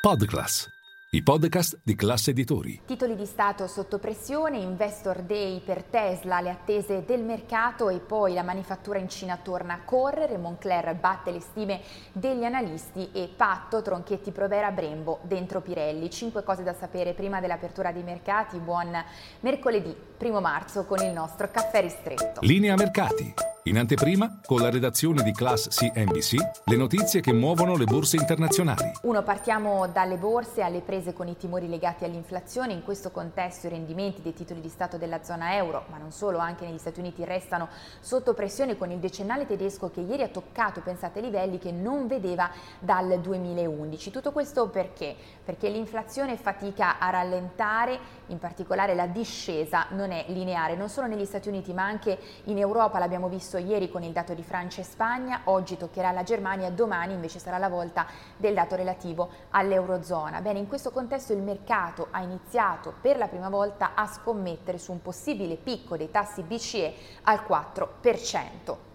Podclass, i podcast di classe editori. Titoli di Stato sotto pressione, Investor Day per Tesla, le attese del mercato e poi la manifattura in Cina torna a correre, Moncler batte le stime degli analisti e patto Tronchetti Provera Brembo dentro Pirelli. Cinque cose da sapere prima dell'apertura dei mercati. Buon mercoledì, primo marzo con il nostro caffè ristretto. Linea mercati. In anteprima, con la redazione di Class CNBC, le notizie che muovono le borse internazionali. Uno, partiamo dalle borse alle prese con i timori legati all'inflazione. In questo contesto i rendimenti dei titoli di Stato della zona euro, ma non solo, anche negli Stati Uniti, restano sotto pressione con il decennale tedesco che ieri ha toccato, pensate, livelli che non vedeva dal 2011. Tutto questo perché? Perché l'inflazione fatica a rallentare, in particolare la discesa non è lineare, non solo negli Stati Uniti ma anche in Europa, l'abbiamo visto visto ieri con il dato di Francia e Spagna, oggi toccherà la Germania, domani invece sarà la volta del dato relativo all'Eurozona. Bene, in questo contesto il mercato ha iniziato per la prima volta a scommettere su un possibile picco dei tassi BCE al 4%.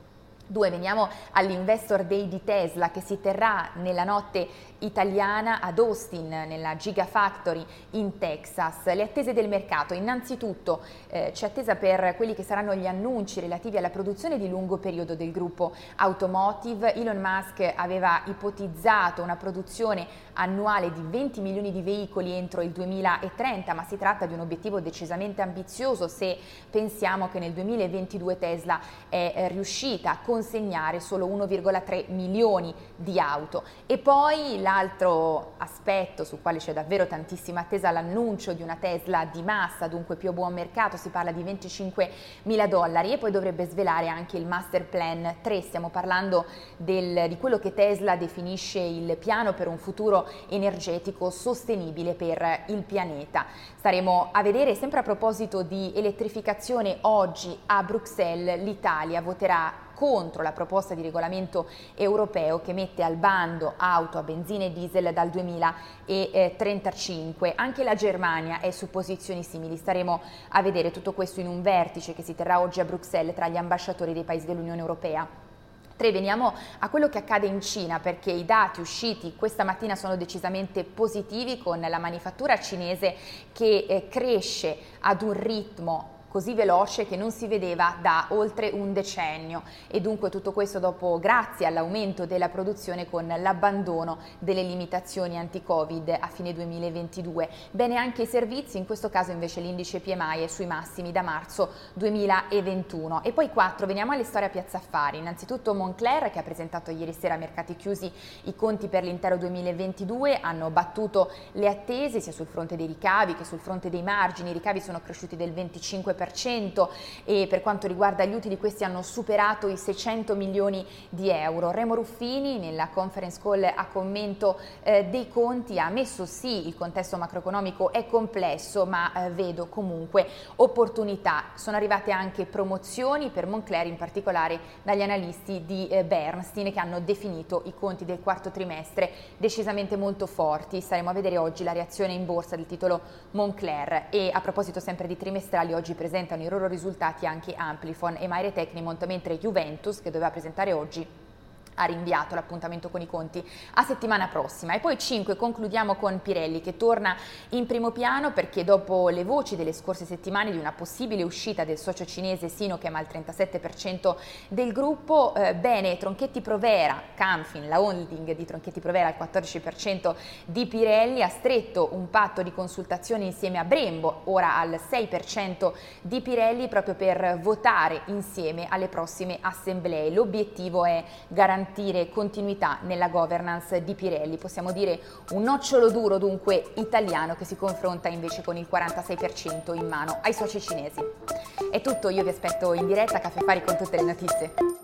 Due, veniamo all'Investor Day di Tesla che si terrà nella notte italiana ad Austin, nella Gigafactory in Texas. Le attese del mercato, innanzitutto eh, c'è attesa per quelli che saranno gli annunci relativi alla produzione di lungo periodo del gruppo Automotive. Elon Musk aveva ipotizzato una produzione annuale di 20 milioni di veicoli entro il 2030, ma si tratta di un obiettivo decisamente ambizioso se pensiamo che nel 2022 Tesla è eh, riuscita a consegnare solo 1,3 milioni di auto. E poi l'altro aspetto sul quale c'è davvero tantissima attesa, l'annuncio di una Tesla di massa, dunque più a buon mercato, si parla di 25 mila dollari e poi dovrebbe svelare anche il Master Plan 3, stiamo parlando del, di quello che Tesla definisce il piano per un futuro energetico sostenibile per il pianeta. Staremo a vedere, sempre a proposito di elettrificazione, oggi a Bruxelles l'Italia voterà contro la proposta di regolamento europeo che mette al bando auto a benzina e diesel dal 2035. Anche la Germania è su posizioni simili. Staremo a vedere tutto questo in un vertice che si terrà oggi a Bruxelles tra gli ambasciatori dei paesi dell'Unione Europea. 3. Veniamo a quello che accade in Cina perché i dati usciti questa mattina sono decisamente positivi con la manifattura cinese che eh, cresce ad un ritmo così veloce che non si vedeva da oltre un decennio e dunque tutto questo dopo grazie all'aumento della produzione con l'abbandono delle limitazioni anti-Covid a fine 2022. Bene anche i servizi, in questo caso invece l'indice PMI è sui massimi da marzo 2021. E poi 4, veniamo alle storie a Piazza Affari. Innanzitutto Moncler che ha presentato ieri sera a mercati chiusi i conti per l'intero 2022 hanno battuto le attese sia sul fronte dei ricavi che sul fronte dei margini. I ricavi sono cresciuti del 25% 10% e per quanto riguarda gli utili questi hanno superato i 600 milioni di euro. Remo Ruffini nella conference call a commento eh, dei conti ha messo sì il contesto macroeconomico è complesso ma eh, vedo comunque opportunità. Sono arrivate anche promozioni per Moncler in particolare dagli analisti di eh, Bernstein che hanno definito i conti del quarto trimestre decisamente molto forti. Staremo a vedere oggi la reazione in borsa del titolo Moncler e a proposito sempre di trimestrali oggi presente presentano i loro risultati anche Amplifon e Maire Tecnimont, mentre Juventus, che doveva presentare oggi, ha rinviato l'appuntamento con i conti a settimana prossima. E poi 5 concludiamo con Pirelli che torna in primo piano perché dopo le voci delle scorse settimane di una possibile uscita del socio cinese Sino che ma il 37% del gruppo, eh, bene, Tronchetti Provera, Camfin, la holding di Tronchetti Provera al 14% di Pirelli ha stretto un patto di consultazione insieme a Brembo, ora al 6% di Pirelli proprio per votare insieme alle prossime assemblee. L'obiettivo è garantire garantire continuità nella governance di Pirelli. Possiamo dire un nocciolo duro dunque italiano che si confronta invece con il 46% in mano ai soci cinesi. È tutto, io vi aspetto in diretta a Caffè Fari con tutte le notizie.